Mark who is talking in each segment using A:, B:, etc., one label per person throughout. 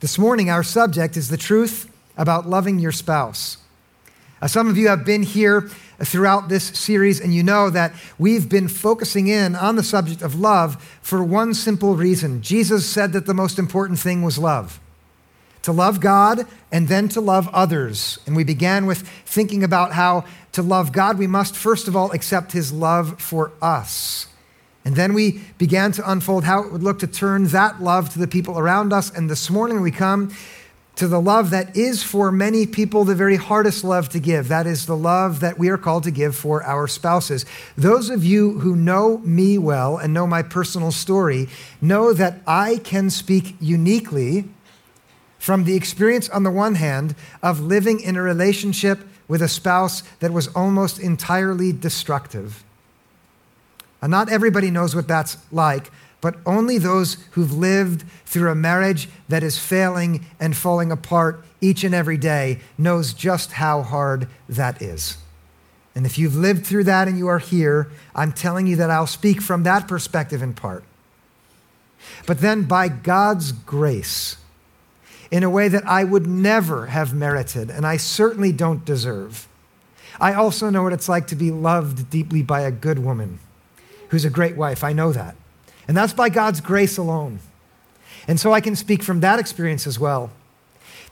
A: This morning, our subject is the truth about loving your spouse. Uh, some of you have been here throughout this series, and you know that we've been focusing in on the subject of love for one simple reason. Jesus said that the most important thing was love to love God and then to love others. And we began with thinking about how to love God, we must first of all accept his love for us. And then we began to unfold how it would look to turn that love to the people around us. And this morning we come to the love that is for many people the very hardest love to give. That is the love that we are called to give for our spouses. Those of you who know me well and know my personal story know that I can speak uniquely from the experience, on the one hand, of living in a relationship with a spouse that was almost entirely destructive. And not everybody knows what that's like, but only those who've lived through a marriage that is failing and falling apart each and every day knows just how hard that is. And if you've lived through that and you are here, I'm telling you that I'll speak from that perspective in part. But then, by God's grace, in a way that I would never have merited, and I certainly don't deserve, I also know what it's like to be loved deeply by a good woman who's a great wife. I know that. And that's by God's grace alone. And so I can speak from that experience as well.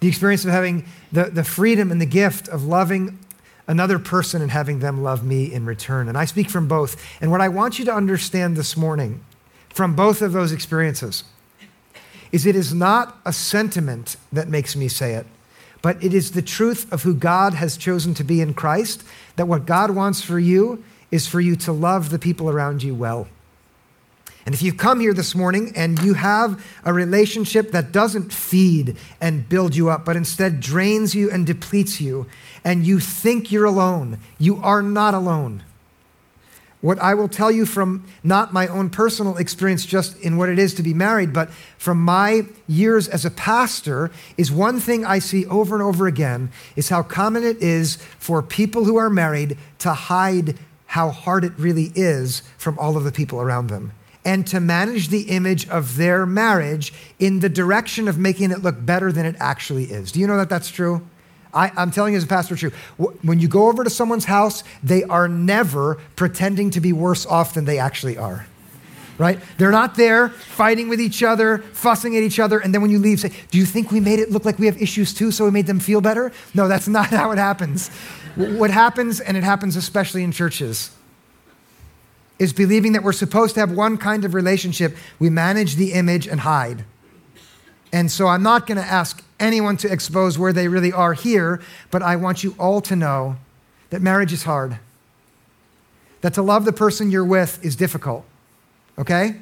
A: The experience of having the, the freedom and the gift of loving another person and having them love me in return. And I speak from both. And what I want you to understand this morning from both of those experiences is it is not a sentiment that makes me say it, but it is the truth of who God has chosen to be in Christ, that what God wants for you is for you to love the people around you well. And if you've come here this morning and you have a relationship that doesn't feed and build you up, but instead drains you and depletes you, and you think you're alone, you are not alone. What I will tell you from not my own personal experience just in what it is to be married, but from my years as a pastor, is one thing I see over and over again is how common it is for people who are married to hide how hard it really is from all of the people around them and to manage the image of their marriage in the direction of making it look better than it actually is. Do you know that that's true? I, am telling you as a pastor, true. When you go over to someone's house, they are never pretending to be worse off than they actually are. Right? They're not there fighting with each other, fussing at each other, and then when you leave, say, Do you think we made it look like we have issues too, so we made them feel better? No, that's not how it happens. What happens, and it happens especially in churches, is believing that we're supposed to have one kind of relationship. We manage the image and hide. And so I'm not going to ask anyone to expose where they really are here, but I want you all to know that marriage is hard. That to love the person you're with is difficult. Okay?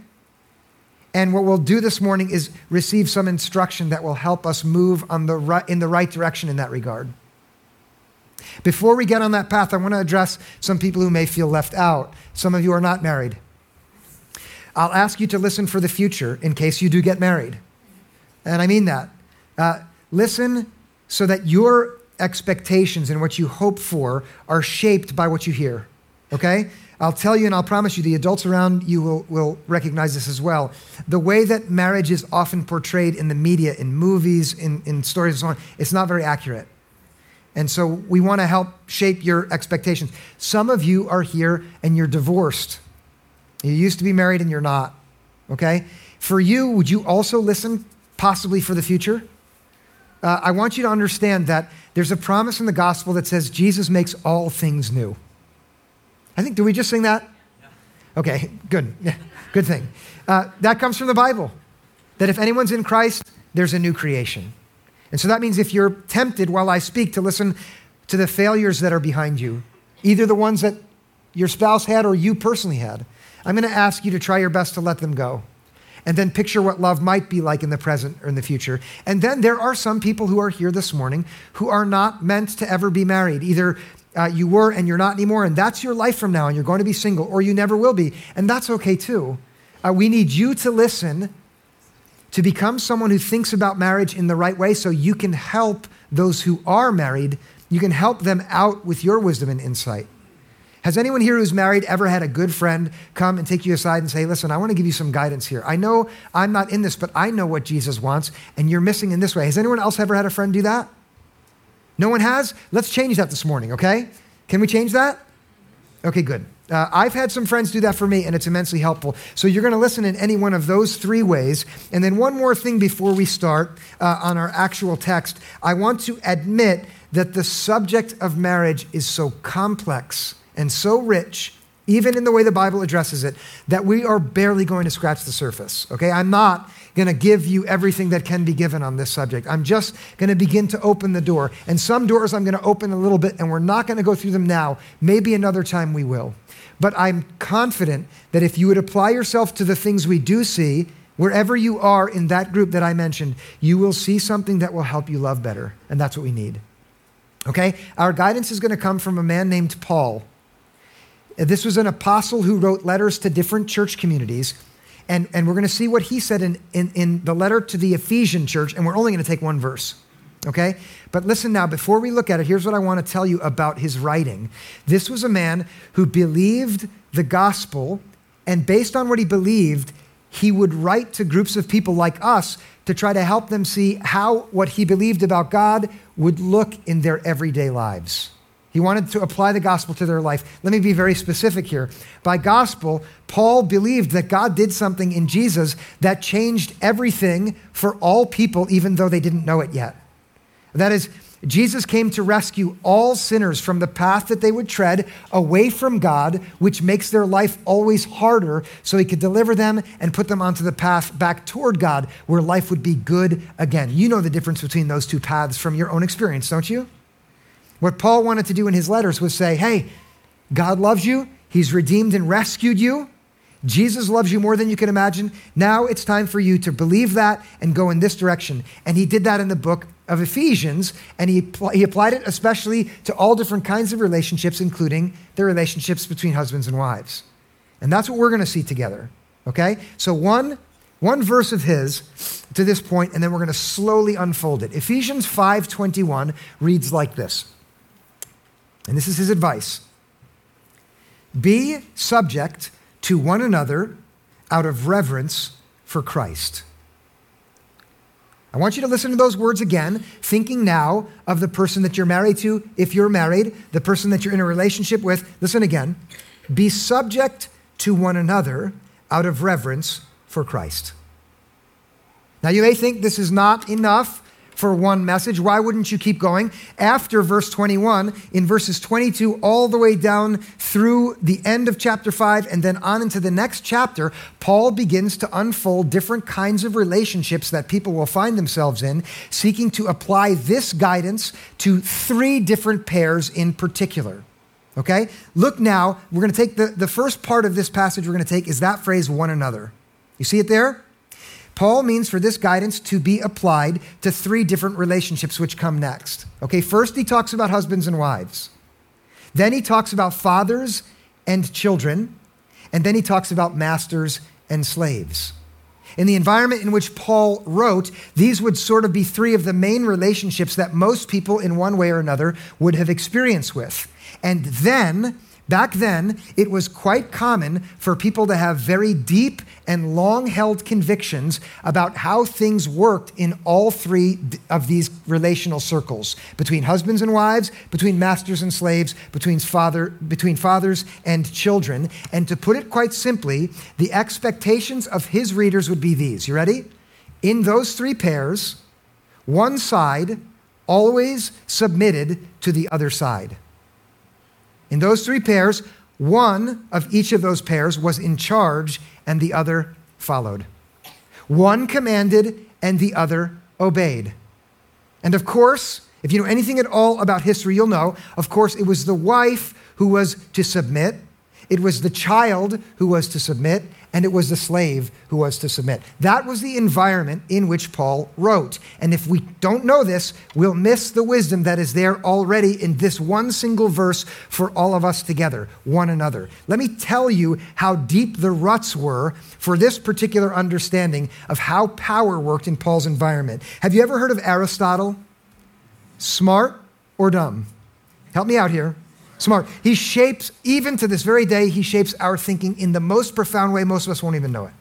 A: And what we'll do this morning is receive some instruction that will help us move on the right, in the right direction in that regard. Before we get on that path, I want to address some people who may feel left out. Some of you are not married. I'll ask you to listen for the future in case you do get married. And I mean that. Uh, listen so that your expectations and what you hope for are shaped by what you hear. Okay? I'll tell you and I'll promise you, the adults around you will, will recognize this as well. The way that marriage is often portrayed in the media, in movies, in, in stories, and so on, it's not very accurate. And so we want to help shape your expectations. Some of you are here and you're divorced. You used to be married and you're not. Okay? For you, would you also listen possibly for the future? Uh, I want you to understand that there's a promise in the gospel that says Jesus makes all things new. I think, do we just sing that? Okay, good. Yeah, good thing. Uh, that comes from the Bible. That if anyone's in Christ, there's a new creation. And so that means if you're tempted while I speak to listen to the failures that are behind you, either the ones that your spouse had or you personally had, I'm going to ask you to try your best to let them go. And then picture what love might be like in the present or in the future. And then there are some people who are here this morning who are not meant to ever be married. Either uh, you were and you're not anymore, and that's your life from now, and you're going to be single, or you never will be. And that's okay too. Uh, we need you to listen to become someone who thinks about marriage in the right way so you can help those who are married, you can help them out with your wisdom and insight. Has anyone here who's married ever had a good friend come and take you aside and say, Listen, I want to give you some guidance here. I know I'm not in this, but I know what Jesus wants, and you're missing in this way. Has anyone else ever had a friend do that? No one has? Let's change that this morning, okay? Can we change that? Okay, good. Uh, I've had some friends do that for me, and it's immensely helpful. So you're going to listen in any one of those three ways. And then, one more thing before we start uh, on our actual text. I want to admit that the subject of marriage is so complex and so rich, even in the way the Bible addresses it, that we are barely going to scratch the surface. Okay? I'm not going to give you everything that can be given on this subject. I'm just going to begin to open the door. And some doors I'm going to open a little bit, and we're not going to go through them now. Maybe another time we will. But I'm confident that if you would apply yourself to the things we do see, wherever you are in that group that I mentioned, you will see something that will help you love better. And that's what we need. Okay? Our guidance is going to come from a man named Paul. This was an apostle who wrote letters to different church communities. And, and we're going to see what he said in, in, in the letter to the Ephesian church, and we're only going to take one verse. Okay? But listen now, before we look at it, here's what I want to tell you about his writing. This was a man who believed the gospel, and based on what he believed, he would write to groups of people like us to try to help them see how what he believed about God would look in their everyday lives. He wanted to apply the gospel to their life. Let me be very specific here. By gospel, Paul believed that God did something in Jesus that changed everything for all people, even though they didn't know it yet. That is, Jesus came to rescue all sinners from the path that they would tread away from God, which makes their life always harder, so he could deliver them and put them onto the path back toward God, where life would be good again. You know the difference between those two paths from your own experience, don't you? What Paul wanted to do in his letters was say, hey, God loves you, He's redeemed and rescued you. Jesus loves you more than you can imagine. Now it's time for you to believe that and go in this direction. And he did that in the book of Ephesians, and he, he applied it especially to all different kinds of relationships, including the relationships between husbands and wives. And that's what we're going to see together. Okay? So, one, one verse of his to this point, and then we're going to slowly unfold it. Ephesians 5:21 reads like this. And this is his advice Be subject to one another out of reverence for Christ. I want you to listen to those words again, thinking now of the person that you're married to, if you're married, the person that you're in a relationship with. Listen again. Be subject to one another out of reverence for Christ. Now, you may think this is not enough for one message. Why wouldn't you keep going? After verse 21, in verses 22 all the way down through the end of chapter 5 and then on into the next chapter, Paul begins to unfold different kinds of relationships that people will find themselves in, seeking to apply this guidance to three different pairs in particular. Okay? Look now, we're going to take the, the first part of this passage we're going to take is that phrase, one another. You see it there? Paul means for this guidance to be applied to three different relationships which come next. Okay, first he talks about husbands and wives. Then he talks about fathers and children. And then he talks about masters and slaves. In the environment in which Paul wrote, these would sort of be three of the main relationships that most people, in one way or another, would have experience with. And then Back then, it was quite common for people to have very deep and long held convictions about how things worked in all three of these relational circles between husbands and wives, between masters and slaves, between, father, between fathers and children. And to put it quite simply, the expectations of his readers would be these. You ready? In those three pairs, one side always submitted to the other side. In those three pairs, one of each of those pairs was in charge and the other followed. One commanded and the other obeyed. And of course, if you know anything at all about history, you'll know, of course, it was the wife who was to submit, it was the child who was to submit, and it was the slave who was to submit. That was the environment in which Paul wrote. And if we don't know this, we'll miss the wisdom that is there already in this one single verse for all of us together, one another. Let me tell you how deep the ruts were for this particular understanding of how power worked in Paul's environment. Have you ever heard of Aristotle? Smart or dumb? Help me out here. Smart. He shapes, even to this very day, he shapes our thinking in the most profound way most of us won't even know it.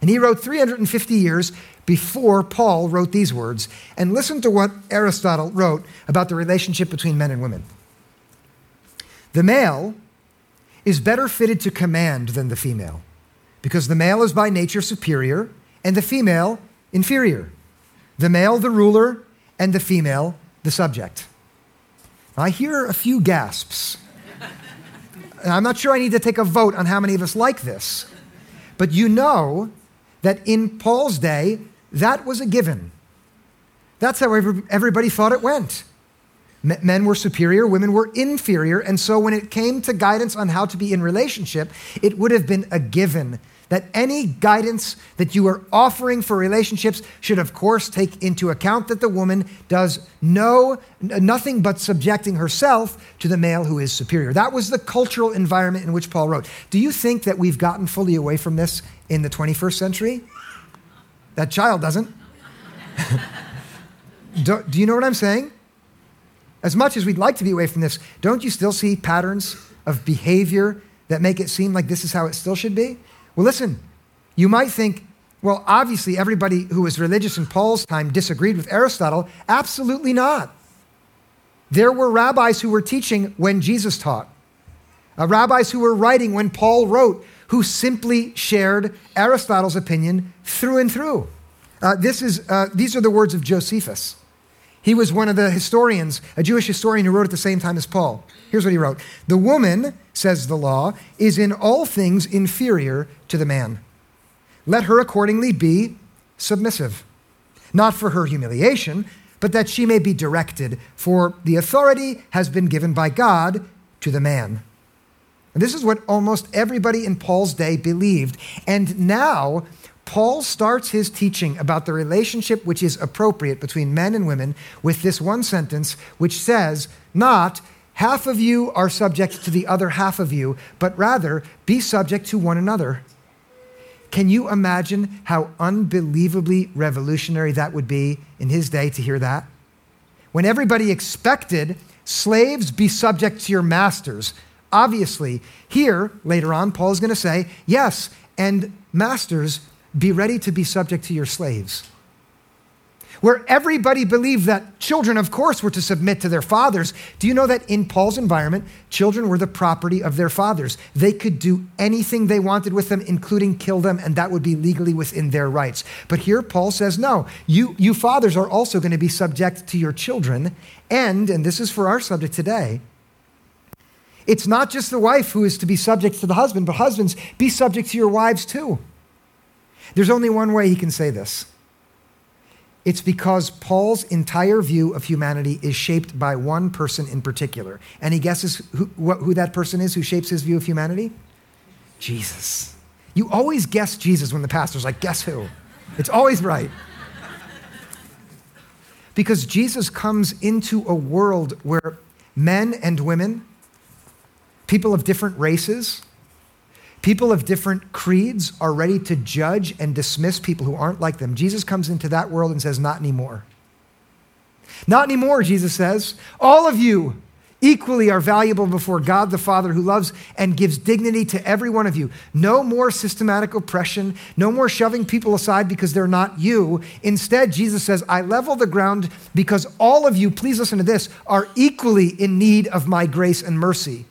A: And he wrote 350 years before Paul wrote these words. And listen to what Aristotle wrote about the relationship between men and women. The male is better fitted to command than the female, because the male is by nature superior and the female inferior. The male, the ruler, and the female, the subject. I hear a few gasps and I'm not sure I need to take a vote on how many of us like this, but you know that in Paul's day, that was a given. That's how everybody thought it went. Men were superior, women were inferior, and so when it came to guidance on how to be in relationship, it would have been a given that any guidance that you are offering for relationships should, of course, take into account that the woman does no, nothing but subjecting herself to the male who is superior. That was the cultural environment in which Paul wrote. Do you think that we've gotten fully away from this in the 21st century? That child doesn't. do, do you know what I'm saying? As much as we'd like to be away from this, don't you still see patterns of behavior that make it seem like this is how it still should be? Well, listen, you might think, well, obviously, everybody who was religious in Paul's time disagreed with Aristotle. Absolutely not. There were rabbis who were teaching when Jesus taught, uh, rabbis who were writing when Paul wrote, who simply shared Aristotle's opinion through and through. Uh, this is, uh, these are the words of Josephus. He was one of the historians, a Jewish historian who wrote at the same time as Paul. Here's what he wrote The woman, says the law, is in all things inferior to the man. Let her accordingly be submissive, not for her humiliation, but that she may be directed, for the authority has been given by God to the man. And this is what almost everybody in Paul's day believed. And now, Paul starts his teaching about the relationship which is appropriate between men and women with this one sentence, which says, not half of you are subject to the other half of you, but rather be subject to one another. Can you imagine how unbelievably revolutionary that would be in his day to hear that? When everybody expected slaves be subject to your masters, obviously, here, later on, Paul is going to say, yes, and masters, be ready to be subject to your slaves. Where everybody believed that children, of course, were to submit to their fathers. Do you know that in Paul's environment, children were the property of their fathers? They could do anything they wanted with them, including kill them, and that would be legally within their rights. But here, Paul says, no, you, you fathers are also going to be subject to your children. And, and this is for our subject today, it's not just the wife who is to be subject to the husband, but husbands, be subject to your wives too. There's only one way he can say this. It's because Paul's entire view of humanity is shaped by one person in particular. And he guesses who, who that person is who shapes his view of humanity? Jesus. You always guess Jesus when the pastor's like, guess who? It's always right. Because Jesus comes into a world where men and women, people of different races, People of different creeds are ready to judge and dismiss people who aren't like them. Jesus comes into that world and says, Not anymore. Not anymore, Jesus says. All of you equally are valuable before God the Father who loves and gives dignity to every one of you. No more systematic oppression, no more shoving people aside because they're not you. Instead, Jesus says, I level the ground because all of you, please listen to this, are equally in need of my grace and mercy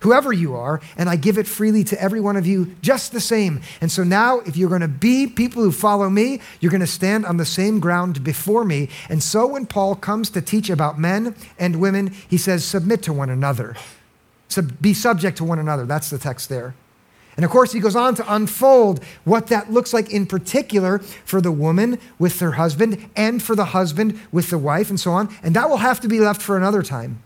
A: whoever you are, and I give it freely to every one of you just the same. And so now, if you're going to be people who follow me, you're going to stand on the same ground before me. And so when Paul comes to teach about men and women, he says, submit to one another. So be subject to one another. That's the text there. And of course, he goes on to unfold what that looks like in particular for the woman with her husband and for the husband with the wife and so on. And that will have to be left for another time.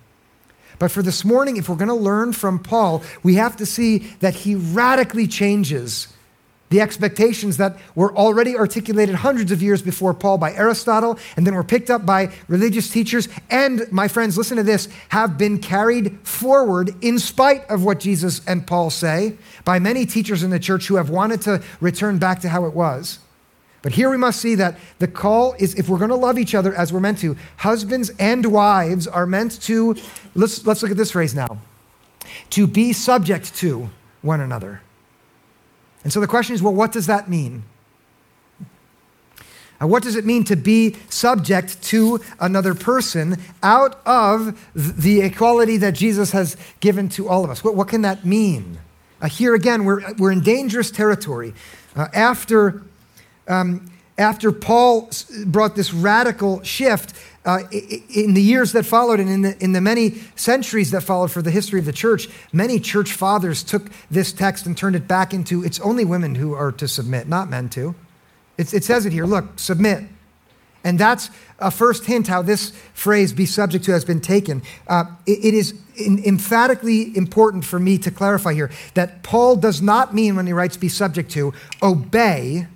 A: But for this morning, if we're going to learn from Paul, we have to see that he radically changes the expectations that were already articulated hundreds of years before Paul by Aristotle and then were picked up by religious teachers and, my friends, listen to this, have been carried forward in spite of what Jesus and Paul say by many teachers in the church who have wanted to return back to how it was. But here we must see that the call is if we're going to love each other as we're meant to, husbands and wives are meant to, let's, let's look at this phrase now. to be subject to one another. And so the question is well, what does that mean? Uh, what does it mean to be subject to another person out of the equality that Jesus has given to all of us? What, what can that mean? Uh, here again, we're, we're in dangerous territory. Uh, after, um, after Paul brought this radical shift, uh, in the years that followed and in the, in the many centuries that followed for the history of the church, many church fathers took this text and turned it back into it's only women who are to submit, not men to. It's, it says it here look, submit. And that's a first hint how this phrase, be subject to, has been taken. Uh, it, it is in, emphatically important for me to clarify here that Paul does not mean when he writes be subject to, obey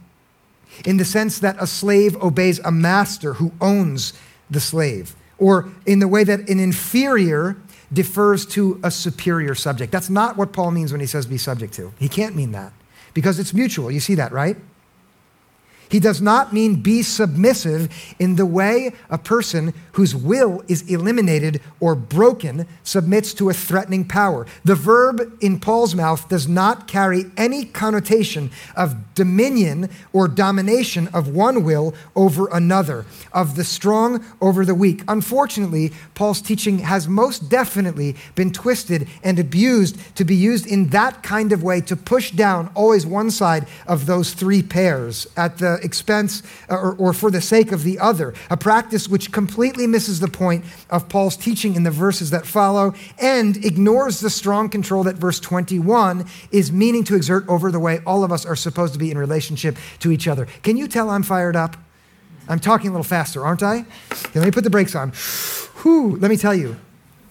A: in the sense that a slave obeys a master who owns the slave, or in the way that an inferior defers to a superior subject. That's not what Paul means when he says be subject to. He can't mean that because it's mutual. You see that, right? He does not mean be submissive in the way a person whose will is eliminated or broken submits to a threatening power. The verb in Paul's mouth does not carry any connotation of dominion or domination of one will over another, of the strong over the weak. Unfortunately, Paul's teaching has most definitely been twisted and abused to be used in that kind of way to push down always one side of those three pairs at the expense uh, or, or for the sake of the other, a practice which completely misses the point of Paul's teaching in the verses that follow and ignores the strong control that verse 21 is meaning to exert over the way all of us are supposed to be in relationship to each other. Can you tell I'm fired up? I'm talking a little faster, aren't I? Okay, let me put the brakes on. Whew, let me tell you.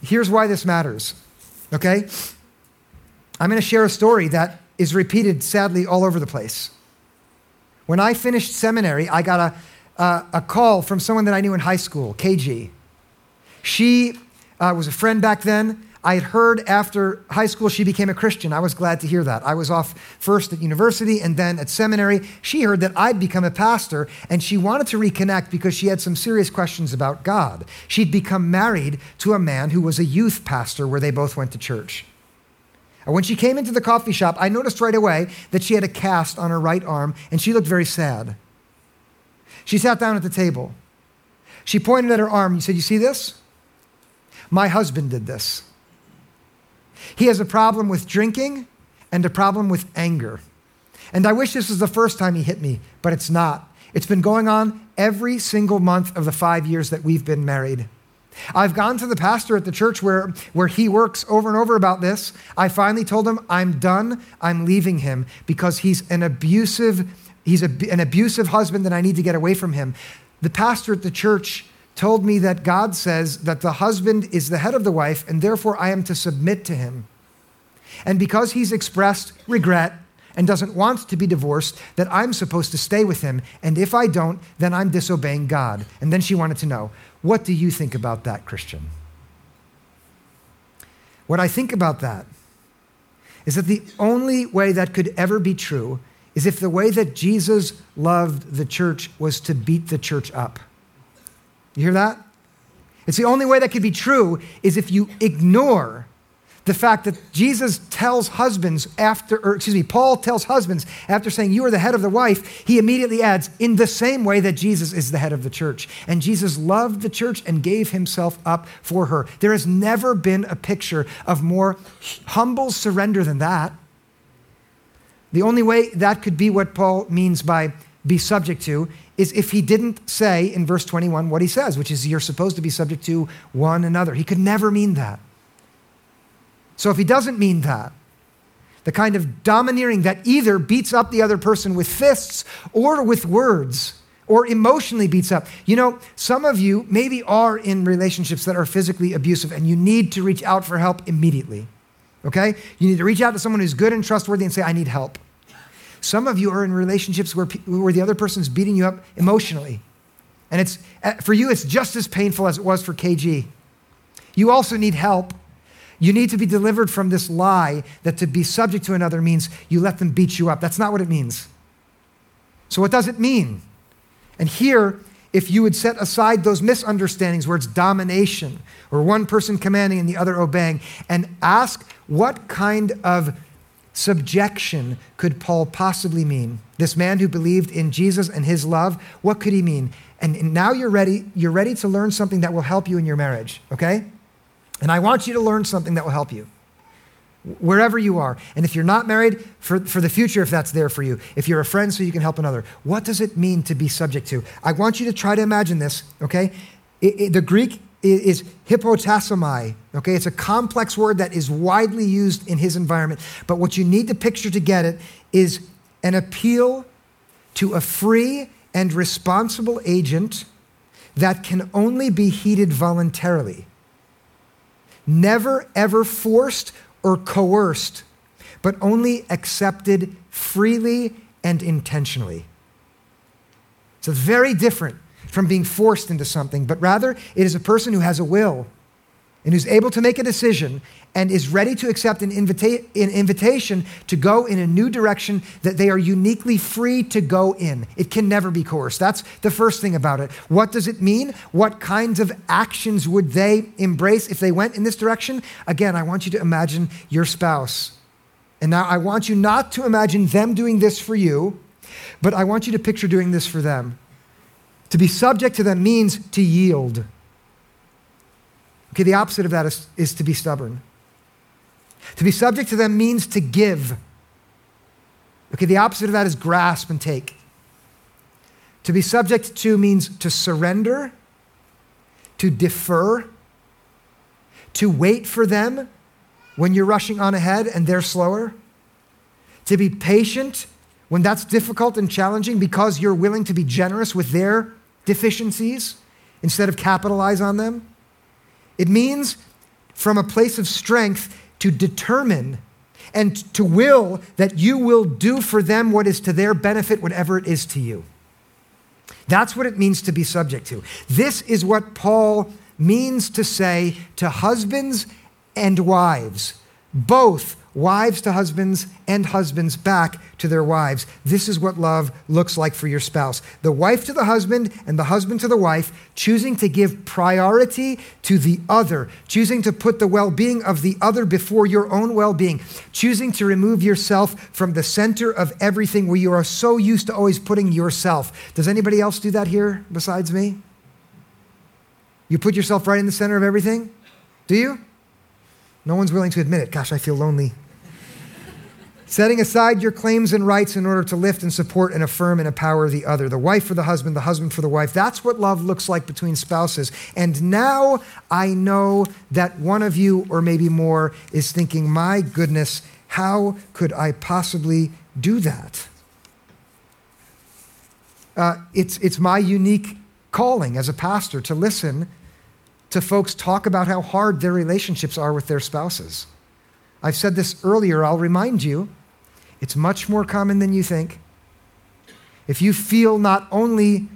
A: Here's why this matters. Okay? I'm going to share a story that is repeated sadly all over the place. When I finished seminary, I got a, a, call from someone that I knew in high school, KG. She uh, was a friend back then. I had heard after high school she became a Christian. I was glad to hear that. I was off first at university and then at seminary. She heard that I'd become a pastor and she wanted to reconnect because she had some serious questions about God. She'd become married to a man who was a youth pastor where they both went to church. And when she came into the coffee shop, I noticed right away that she had a cast on her right arm and she looked very sad. She sat down at the table. She pointed at her arm and said, You see this? My husband did this. He has a problem with drinking and a problem with anger. And I wish this was the first time he hit me, but it's not. It's been going on every single month of the five years that we've been married. I've gone to the pastor at the church where, where he works over and over about this. I finally told him, I'm done. I'm leaving him because he's an abusive, he's a, an abusive husband and I need to get away from him. The pastor at the church told me that God says that the husband is the head of the wife and therefore I am to submit to him. And because he's expressed regret and doesn't want to be divorced, that I'm supposed to stay with him. And if I don't, then I'm disobeying God. And then she wanted to know, what do you think about that, Christian? What I think about that is that the only way that could ever be true is if the way that Jesus loved the church was to beat the church up. You hear that? It's the only way that could be true is if you ignore the fact that Jesus tells husbands after, or excuse me, Paul tells husbands after saying, You are the head of the wife, he immediately adds, In the same way that Jesus is the head of the church. And Jesus loved the church and gave himself up for her. There has never been a picture of more humble surrender than that. The only way that could be what Paul means by be subject to is if he didn't say in verse 21 what he says, which is you're supposed to be subject to one another. He could never mean that. So if he doesn't mean that, the kind of domineering that either beats up the other person with fists or with words or emotionally beats up. You know, some of you maybe are in relationships that are physically abusive and you need to reach out for help immediately. Okay? You need to reach out to someone who's good and trustworthy and say, I need help. Some of you are in relationships where, where the other person's beating you up emotionally. And it's, uh, for you, it's just as painful as it was for KG. You also need help. You need to be delivered from this lie that to be subject to another means you let them beat you up. That's not what it means. So, what does it mean? And here if you would set aside those misunderstandings where it's domination or one person commanding and the other obeying and ask what kind of subjection could Paul possibly mean? This man who believed in Jesus and his love, what could he mean? And now you're ready, you're ready to learn something that will help you in your marriage, okay? And I want you to learn something that will help you wherever you are. And if you're not married, for, for the future, if that's there for you. If you're a friend, so you can help another. What does it mean to be subject to? I want you to try to imagine this, okay? It, it, the Greek is, is hypotassomai, okay? It's a complex word that is widely used in his environment. But what you need to picture to get it is an appeal to a free and responsible agent that can only be heeded voluntarily. Never, ever forced or coerced, but only accepted freely and intentionally. So very different from being forced into something, but rather it is a person who has a will and who's able to make a decision and is ready to accept an, invita- an, invitation to go in a new direction that they are uniquely free to go in. It can never be coerced. That's the first thing about it. What does it mean? What kinds of actions would they embrace if they went in this direction? Again, I want you to imagine your spouse. And now I want you not to imagine them doing this for you, but I want you to picture doing this for them. To be subject to them means to yield. Okay, the opposite of that is, is to be stubborn. To be subject to them means to give. Okay, the opposite of that is grasp and take. To be subject to means to surrender, to defer, to wait for them when you're rushing on ahead and they're slower, to be patient when that's difficult and challenging because you're willing to be generous with their deficiencies instead of capitalize on them. It means from a place of strength to determine and to will that you will do for them what is to their benefit, whatever it is to you. That's what it means to be subject to. This is what Paul means to say to husbands and wives, both wives to husbands and husbands back to their wives. This is what love looks like for your spouse. The wife to the husband and the husband to the wife, choosing to give priority to the other, choosing to put the well being of the other before your own well being, choosing to remove yourself from the center of everything where you are so used to always putting yourself. Does anybody else do that here besides me? You put yourself right in the center of everything? Do you? No one's willing to admit it. Gosh, I feel lonely setting aside your claims and rights in order to lift and support and affirm and empower the other. The wife for the husband, the husband for the wife. That's what love looks like between spouses. And now I know that one of you, or maybe more, is thinking, my goodness, how could I possibly do that? Uh, it's, it's my unique calling as a pastor to listen to folks talk about how hard their relationships are with their spouses. I've said this earlier, I'll remind you. It's much more common than you think. If you feel not only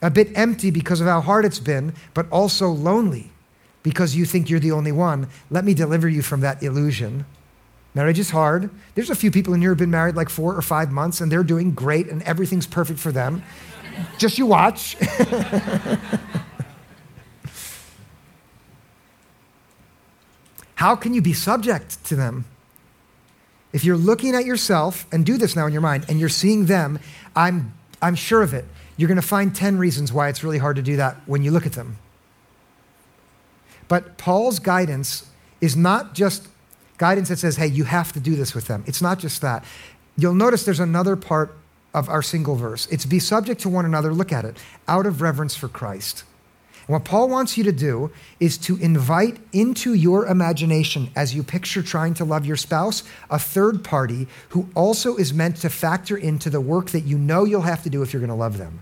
A: a bit empty because of how hard it's been, but also lonely because you think you're the only one, let me deliver you from that illusion. Marriage is hard. There's a few people in here who've been married like four or five months and they're doing great and everything's perfect for them. Just you watch. How can you be subject to them? If you're looking at yourself, and do this now in your mind, and you're seeing them, I'm, I'm sure of it. You're going to find 10 reasons why it's really hard to do that when you look at them. But Paul's guidance is not just guidance that says, hey, you have to do this with them. It's not just that. You'll notice there's another part of our single verse. It's be subject to one another, look at it, out of reverence for Christ. What Paul wants you to do is to invite into your imagination, as you picture trying to love your spouse, a third party who also is meant to factor into the work that you know you'll have to do if you're going to love them.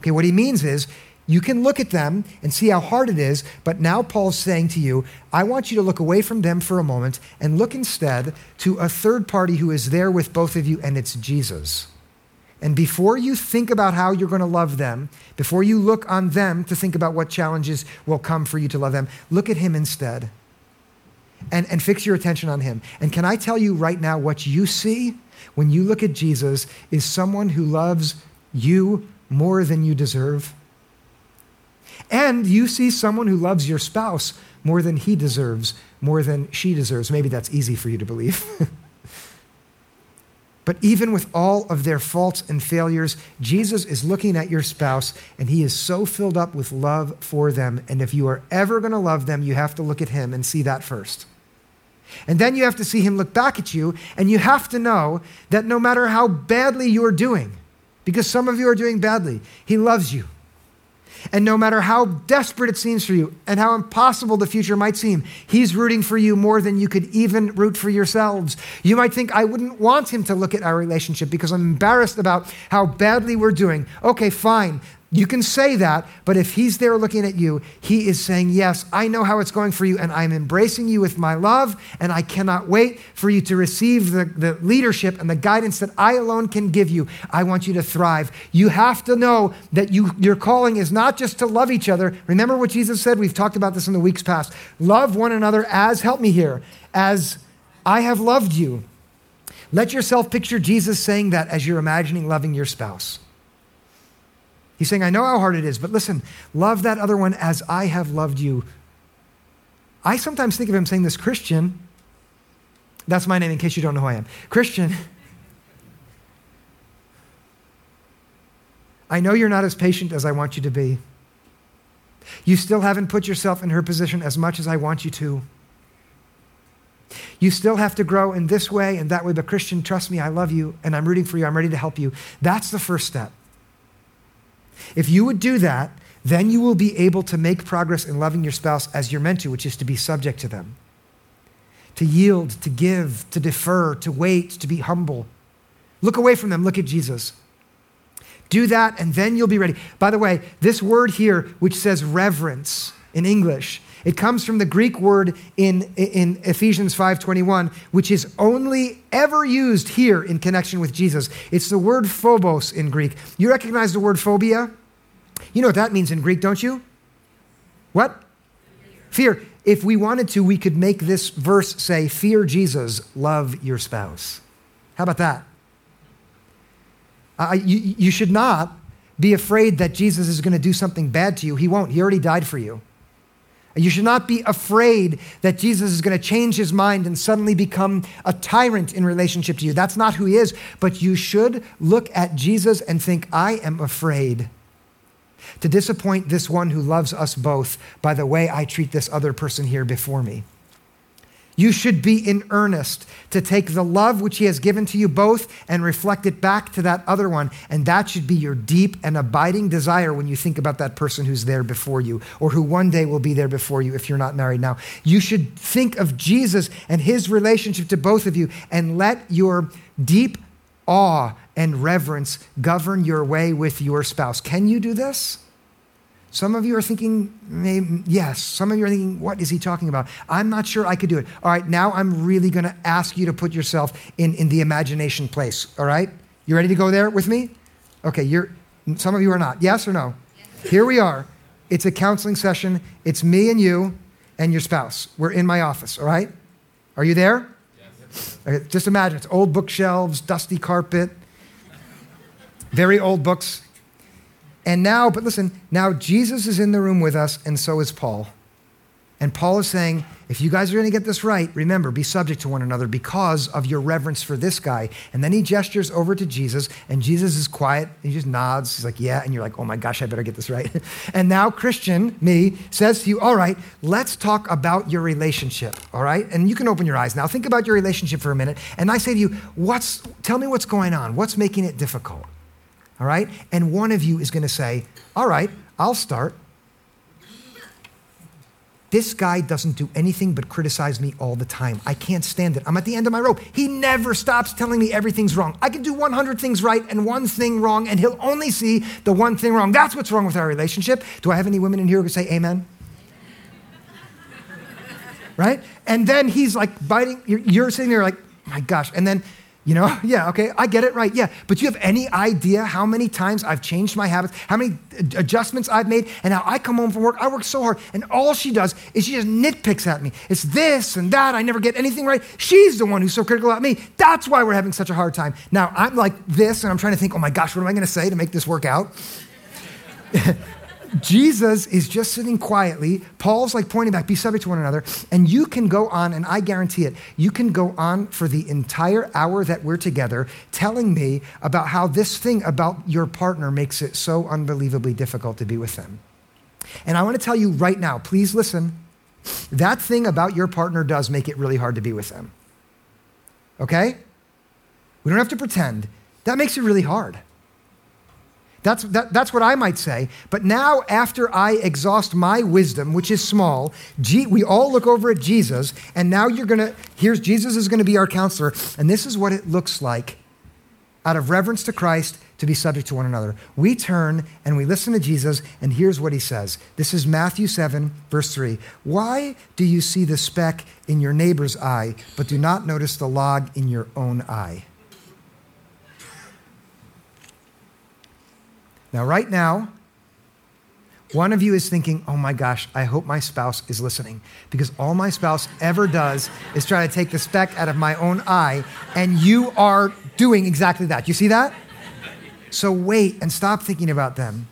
A: Okay, what he means is you can look at them and see how hard it is, but now Paul's saying to you, I want you to look away from them for a moment and look instead to a third party who is there with both of you, and it's Jesus. And before you think about how you're going to love them, before you look on them to think about what challenges will come for you to love them, look at Him instead and, and fix your attention on Him. And can I tell you right now what you see when you look at Jesus is someone who loves you more than you deserve? And you see someone who loves your spouse more than he deserves, more than she deserves. Maybe that's easy for you to believe. But even with all of their faults and failures, Jesus is looking at your spouse and he is so filled up with love for them. And if you are ever going to love them, you have to look at him and see that first. And then you have to see him look back at you, and you have to know that no matter how badly you are doing, because some of you are doing badly, he loves you. And no matter how desperate it seems for you and how impossible the future might seem, He's rooting for you more than you could even root for yourselves. You might think, I wouldn't want Him to look at our relationship because I'm embarrassed about how badly we're doing. Okay, fine. You can say that, but if he's there looking at you, he is saying, Yes, I know how it's going for you, and I'm embracing you with my love, and I cannot wait for you to receive the, the leadership and the guidance that I alone can give you. I want you to thrive. You have to know that you, your calling is not just to love each other. Remember what Jesus said? We've talked about this in the weeks past. Love one another as, help me here, as I have loved you. Let yourself picture Jesus saying that as you're imagining loving your spouse. He's saying, I know how hard it is, but listen, love that other one as I have loved you. I sometimes think of him saying this Christian. That's my name in case you don't know who I am. Christian. I know you're not as patient as I want you to be. You still haven't put yourself in her position as much as I want you to. You still have to grow in this way and that way, but Christian, trust me, I love you and I'm rooting for you. I'm ready to help you. That's the first step. If you would do that, then you will be able to make progress in loving your spouse as you're meant to, which is to be subject to them, to yield, to give, to defer, to wait, to be humble. Look away from them, look at Jesus. Do that, and then you'll be ready. By the way, this word here, which says reverence in English, it comes from the Greek word in, in Ephesians 5:21, which is only ever used here in connection with Jesus. It's the word phobos in Greek. You recognize the word phobia? You know what that means in Greek, don't you? What? Fear. If we wanted to, we could make this verse say, Fear Jesus, love your spouse. How about that? Uh, you, you should not be afraid that Jesus is going to do something bad to you. He won't. He already died for you. You should not be afraid that Jesus is going to change his mind and suddenly become a tyrant in relationship to you. That's not who he is. But you should look at Jesus and think, I am afraid to disappoint this one who loves us both by the way I treat this other person here before me. You should be in earnest to take the love which He has given to you both and reflect it back to that other one. And that should be your deep and abiding desire when you think about that person who's there before you or who one day will be there before you if you're not married now. You should think of Jesus and His relationship to both of you and let your deep awe and reverence govern your way with your spouse. Can you do this? Some of you are thinking, maybe, yes. Some of you are thinking, what is he talking about? I'm not sure I could do it. All right, now I'm really going to ask you to put yourself in, in the imagination place. All right? You ready to go there with me? Okay, you're, some of you are not. Yes or no? Yes. Here we are. It's a counseling session. It's me and you and your spouse. We're in my office, all right? Are you there? Yes. Okay, just imagine it's old bookshelves, dusty carpet, very old books. And now, but listen, now Jesus is in the room with us, and so is Paul. And Paul is saying, if you guys are going to get this right, remember, be subject to one another because of your reverence for this guy. And then he gestures over to Jesus, and Jesus is quiet. He just nods. He's like, yeah. And you're like, oh my gosh, I better get this right. and now, Christian, me, says to you, all right, let's talk about your relationship, all right? And you can open your eyes now. Think about your relationship for a minute. And I say to you, what's, tell me what's going on. What's making it difficult? All right? And one of you is going to say, All right, I'll start. This guy doesn't do anything but criticize me all the time. I can't stand it. I'm at the end of my rope. He never stops telling me everything's wrong. I can do 100 things right and one thing wrong, and he'll only see the one thing wrong. That's what's wrong with our relationship. Do I have any women in here who can say amen? right? And then he's like biting, you're, you're sitting there like, my gosh. And then you know, yeah, okay, I get it, right, yeah. But you have any idea how many times I've changed my habits, how many adjustments I've made, and now I come home from work, I work so hard, and all she does is she just nitpicks at me. It's this and that, I never get anything right. She's the one who's so critical about me. That's why we're having such a hard time. Now, I'm like this, and I'm trying to think, oh my gosh, what am I gonna say to make this work out? Jesus is just sitting quietly. Paul's like pointing back, be subject to one another. And you can go on, and I guarantee it, you can go on for the entire hour that we're together telling me about how this thing about your partner makes it so unbelievably difficult to be with them. And I want to tell you right now, please listen, that thing about your partner does make it really hard to be with them. Okay? We don't have to pretend. That makes it really hard. That's, that, that's what I might say. But now, after I exhaust my wisdom, which is small, G, we all look over at Jesus, and now you're going to, here's Jesus is going to be our counselor, and this is what it looks like out of reverence to Christ to be subject to one another. We turn and we listen to Jesus, and here's what he says. This is Matthew 7, verse 3. Why do you see the speck in your neighbor's eye, but do not notice the log in your own eye? Now, right now, one of you is thinking, oh my gosh, I hope my spouse is listening because all my spouse ever does is try to take the speck out of my own eye, and you are doing exactly that. You see that? So wait and stop thinking about them.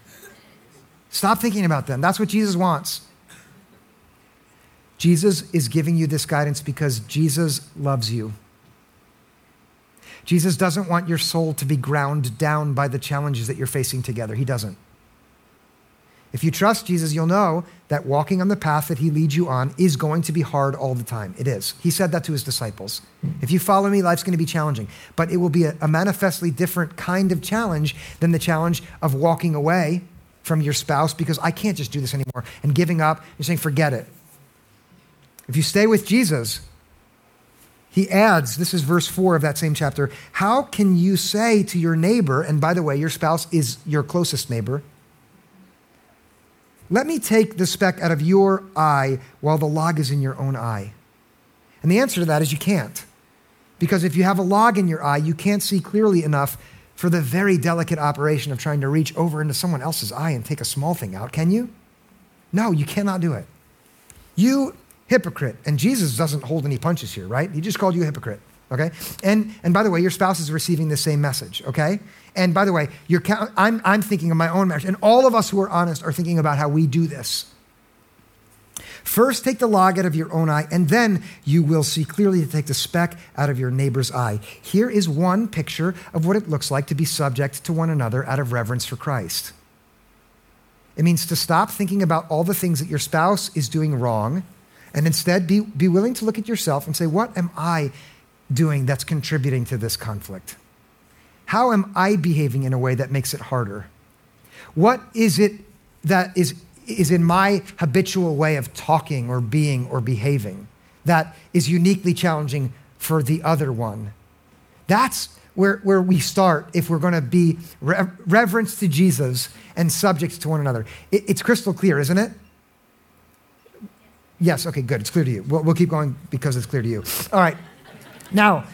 A: Stop thinking about them. That's what Jesus wants. Jesus is giving you this guidance because Jesus loves you. Jesus doesn't want your soul to be ground down by the challenges that you're facing together. He doesn't. If you trust Jesus, you'll know that walking on the path that he leads you on is going to be hard all the time. It is. He said that to his disciples. If you follow me, life's going to be challenging, but it will be a, manifestly different kind of challenge than the challenge of walking away from your spouse because I can't just do this anymore and giving up. You're saying, forget it. If you stay with Jesus, he adds, this is verse 4 of that same chapter, how can you say to your neighbor, and by the way, your spouse is your closest neighbor, let me take the speck out of your eye while the log is in your own eye? And the answer to that is you can't. Because if you have a log in your eye, you can't see clearly enough for the very delicate operation of trying to reach over into someone else's eye and take a small thing out, can you? No, you cannot do it. You hypocrite. And Jesus doesn't hold any punches here, right? He just called you a hypocrite, okay? And, and by the way, your spouse is receiving the same message, okay? And by the way, you're, I'm, I'm thinking of my own marriage, and all of us who are honest are thinking about how we do this. First, take the log out of your own eye, and then you will see clearly to take the speck out of your neighbor's eye. Here is one picture of what it looks like to be subject to one another out of reverence for Christ. It means to stop thinking about all the things that your spouse is doing wrong and instead be, be willing to look at yourself and say, what am I doing that's contributing to this conflict? How am I behaving in a way that makes it harder? What is it that is, is in my habitual way of talking or being or behaving that is uniquely challenging for the other one? That's where, where we start if we're going to be re- reverence to Jesus and subject to one another. It, it's crystal clear, isn't it? Yes, okay, good. It's clear to you. We'll, we'll keep going because it's clear to you. All right. Now,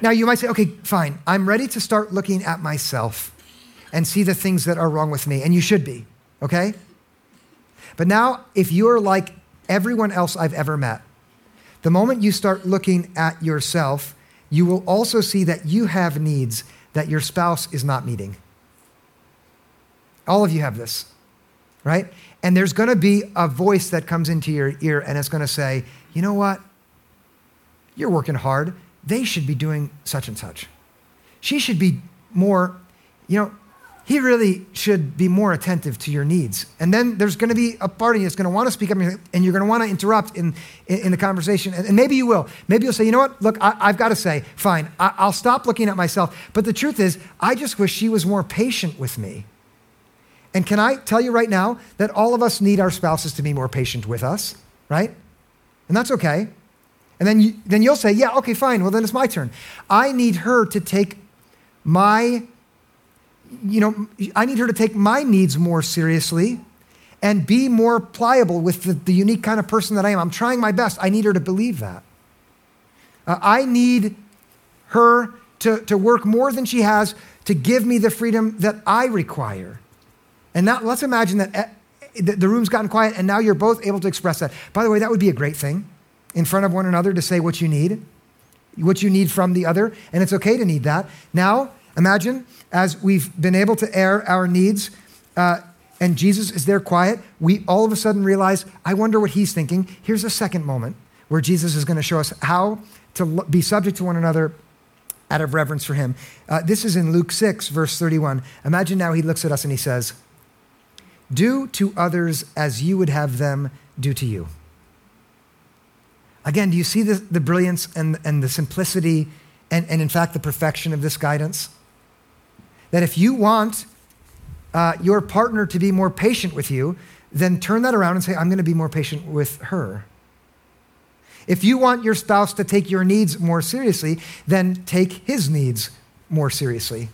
A: now you might say, okay, fine. I'm ready to start looking at myself and see the things that are wrong with me. And you should be, okay? But now, if you're like everyone else I've ever met, the moment you start looking at yourself, you will also see that you have needs that your spouse is not meeting. All of you have this, right? And there's going to be a voice that comes into your ear and it's going to say, you know what? You're working hard. They should be doing such and such. She should be more, you know, he really should be more attentive to your needs. And then there's going to be a party that's going to want to speak up and you're going to want to interrupt in, in, in, the conversation. And maybe you will. Maybe you'll say, you know what? Look, I, have got to say, fine, I, will stop looking at myself. But the truth is, I just wish she was more patient with me. And can I tell you right now that all of us need our spouses to be more patient with us, right? And that's okay. And then, you, then you'll say, yeah, okay, fine. Well, then it's my turn. I need her to take my, you know, I need her to take my needs more seriously and be more pliable with the, the unique kind of person that I am. I'm trying my best. I need her to believe that. Uh, I need her to, to work more than she has to give me the freedom that I require. And now let's imagine that eh, the room's gotten quiet and now you're both able to express that. By the way, that would be a great thing in front of one another to say what you need, what you need from the other, and it's okay to need that. Now, imagine as we've been able to air our needs, uh, and Jesus is there quiet, we all of a sudden realize, I wonder what he's thinking. Here's a second moment where Jesus is going to show us how to be subject to one another out of reverence for him. Uh, this is in Luke 6, verse 31. Imagine now he looks at us and he says, Do to others as you would have them do to you. Again, do you see the, the brilliance and, and the simplicity and, and, in fact, the perfection of this guidance? That if you want uh, your partner to be more patient with you, then turn that around and say, I'm going to be more patient with her. If you want your spouse to take your needs more seriously, then take his needs more seriously.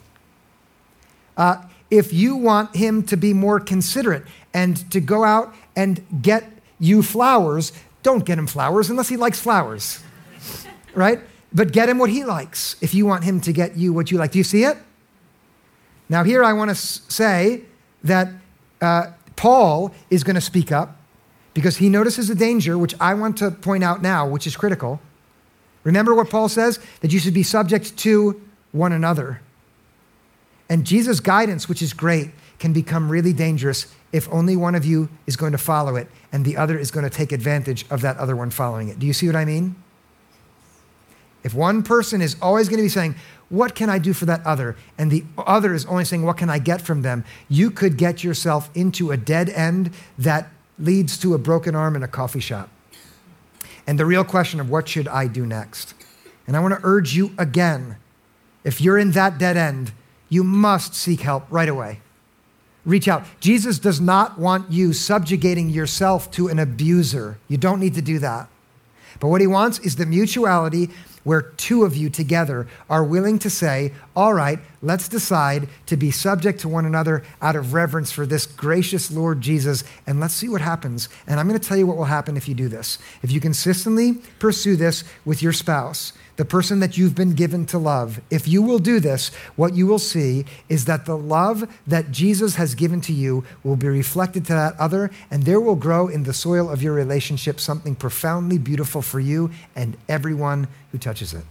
A: Uh, if you want him to be more considerate and to go out and get you flowers, don't get him flowers unless he likes flowers, right? But get him what he likes if you want him to get you what you like. Do you see it? Now, here I want to say that uh, Paul is going to speak up because he notices a danger, which I want to point out now, which is critical. Remember what Paul says? That you should be subject to one another. And Jesus' guidance, which is great, can become really dangerous if only one of you is going to follow it and the other is going to take advantage of that other one following it. Do you see what I mean? If one person is always going to be saying, What can I do for that other? and the other is only saying, What can I get from them? you could get yourself into a dead end that leads to a broken arm in a coffee shop. And the real question of what should I do next? And I want to urge you again if you're in that dead end, you must seek help right away. Reach out. Jesus does not want you subjugating yourself to an abuser. You don't need to do that. But what he wants is the mutuality where two of you together are willing to say, All right, let's decide to be subject to one another out of reverence for this gracious Lord Jesus, and let's see what happens. And I'm going to tell you what will happen if you do this. If you consistently pursue this with your spouse, the person that you've been given to love, if you will do this, what you will see is that the love that Jesus has given to you will be reflected to that other, and there will grow in the soil of your relationship something profoundly beautiful for you and everyone who touches it.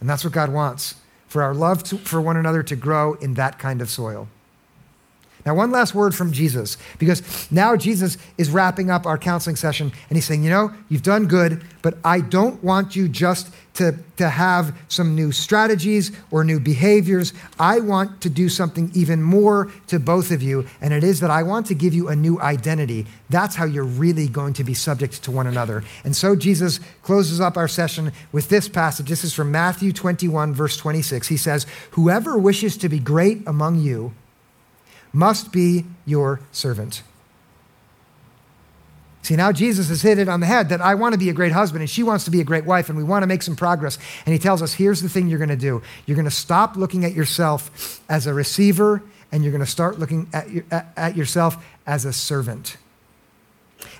A: And that's what God wants for our love to, for one another to grow in that kind of soil. Now, one last word from Jesus, because now Jesus is wrapping up our counseling session and he's saying, You know, you've done good, but I don't want you just to, to have some new strategies or new behaviors. I want to do something even more to both of you, and it is that I want to give you a new identity. That's how you're really going to be subject to one another. And so Jesus closes up our session with this passage. This is from Matthew 21, verse 26. He says, Whoever wishes to be great among you, must be your servant. See, now Jesus has hit it on the head that I want to be a great husband and she wants to be a great wife and we want to make some progress. And he tells us here's the thing you're going to do you're going to stop looking at yourself as a receiver and you're going to start looking at, your, at, yourself as a servant.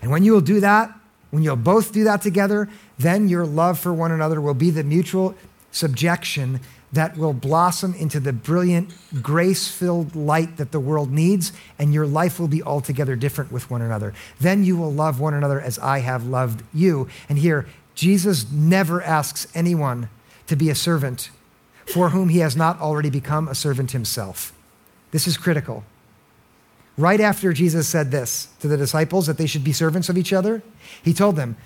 A: And when you will do that, when you'll both do that together, then your love for one another will be the mutual subjection that will blossom into the brilliant, grace filled light that the world needs, and your life will be altogether different with one another. Then you will love one another as I have loved you. And here, Jesus never asks anyone to be a servant for whom he has not already become a servant himself. This is critical. Right after Jesus said this to the disciples that they should be servants of each other, he told them,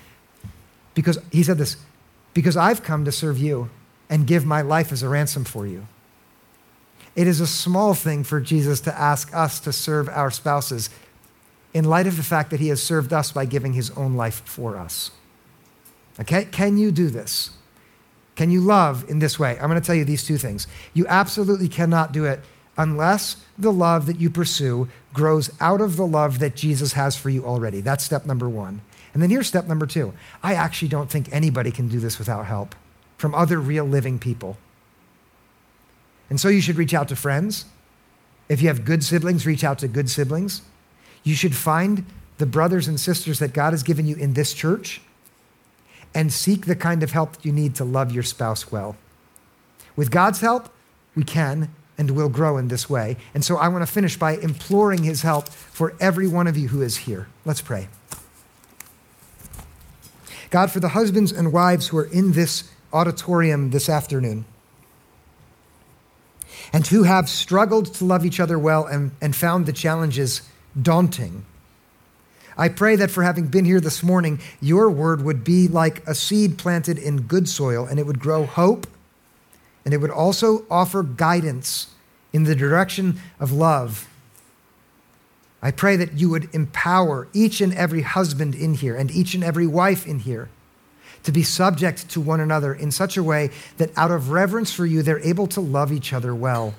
A: because he said this, because I've come to serve you and give my life as a ransom for you. It is a small thing for Jesus to ask us to serve our spouses in light of the fact that he has served us by giving his own life for us. Okay? Can you do this? Can you love in this way? I'm going to tell you these two things. You absolutely cannot do it unless the love that you pursue grows out of the love that Jesus has for you already. That's step number one. And then here's step number two. I actually don't think anybody can do this without help from other real living people. And so you should reach out to friends. If you have good siblings, reach out to good siblings. You should find the brothers and sisters that God has given you in this church and seek the kind of help that you need to love your spouse well. With God's help, we can and will grow in this way. And so I want to finish by imploring his help for every one of you who is here. Let's pray. God, for the husbands and wives who are in this auditorium this afternoon and who have struggled to love each other well and, and found the challenges daunting. I pray that for having been here this morning, your word would be like a seed planted in good soil and it would grow hope and it would also offer guidance in the direction of love. I pray that you would empower each and every husband in here and each and every wife in here to be subject to one another in such a way that out of reverence for you, they're able to love each other well.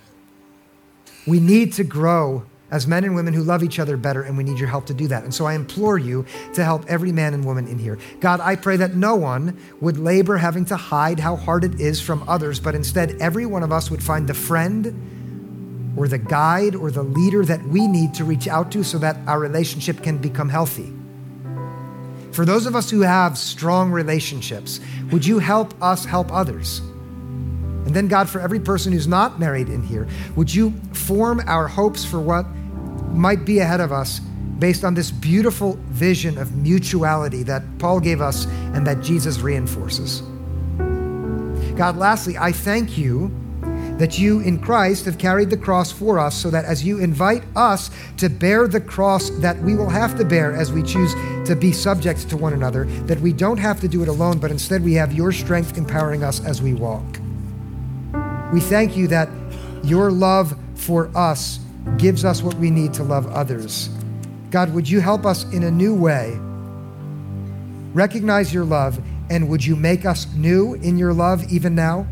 A: We need to grow as men and women who love each other better, and we need your help to do that. And so I implore you to help every man and woman in here. God, I pray that no one would labor having to hide how hard it is from others, but instead every one of us would find the friend or the guide or the leader that we need to reach out to so that our relationship can become healthy. For those of us who have strong relationships, would you help us help others? And then, God, for every person who's not married in here, would you form our hopes for what might be ahead of us based on this beautiful vision of mutuality that Paul gave us and that Jesus reinforces? God, lastly, I thank you that you in Christ have carried the cross for us, so that as you invite us to bear the cross that we will have to bear as we choose to be subject to one another, that we don't have to do it alone, but instead we have your strength empowering us as we walk. We thank you that your love for us gives us what we need to love others. God, would you help us in a new way? Recognize your love, and would you make us new in your love even now?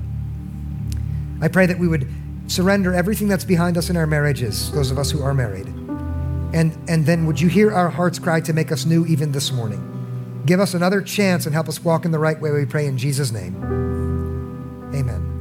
A: I pray that we would surrender everything that's behind us in our marriages, those of us who are married. And, and then would you hear our hearts cry to make us new even this morning? Give us another chance and help us walk in the right way, we pray in Jesus' name. Amen.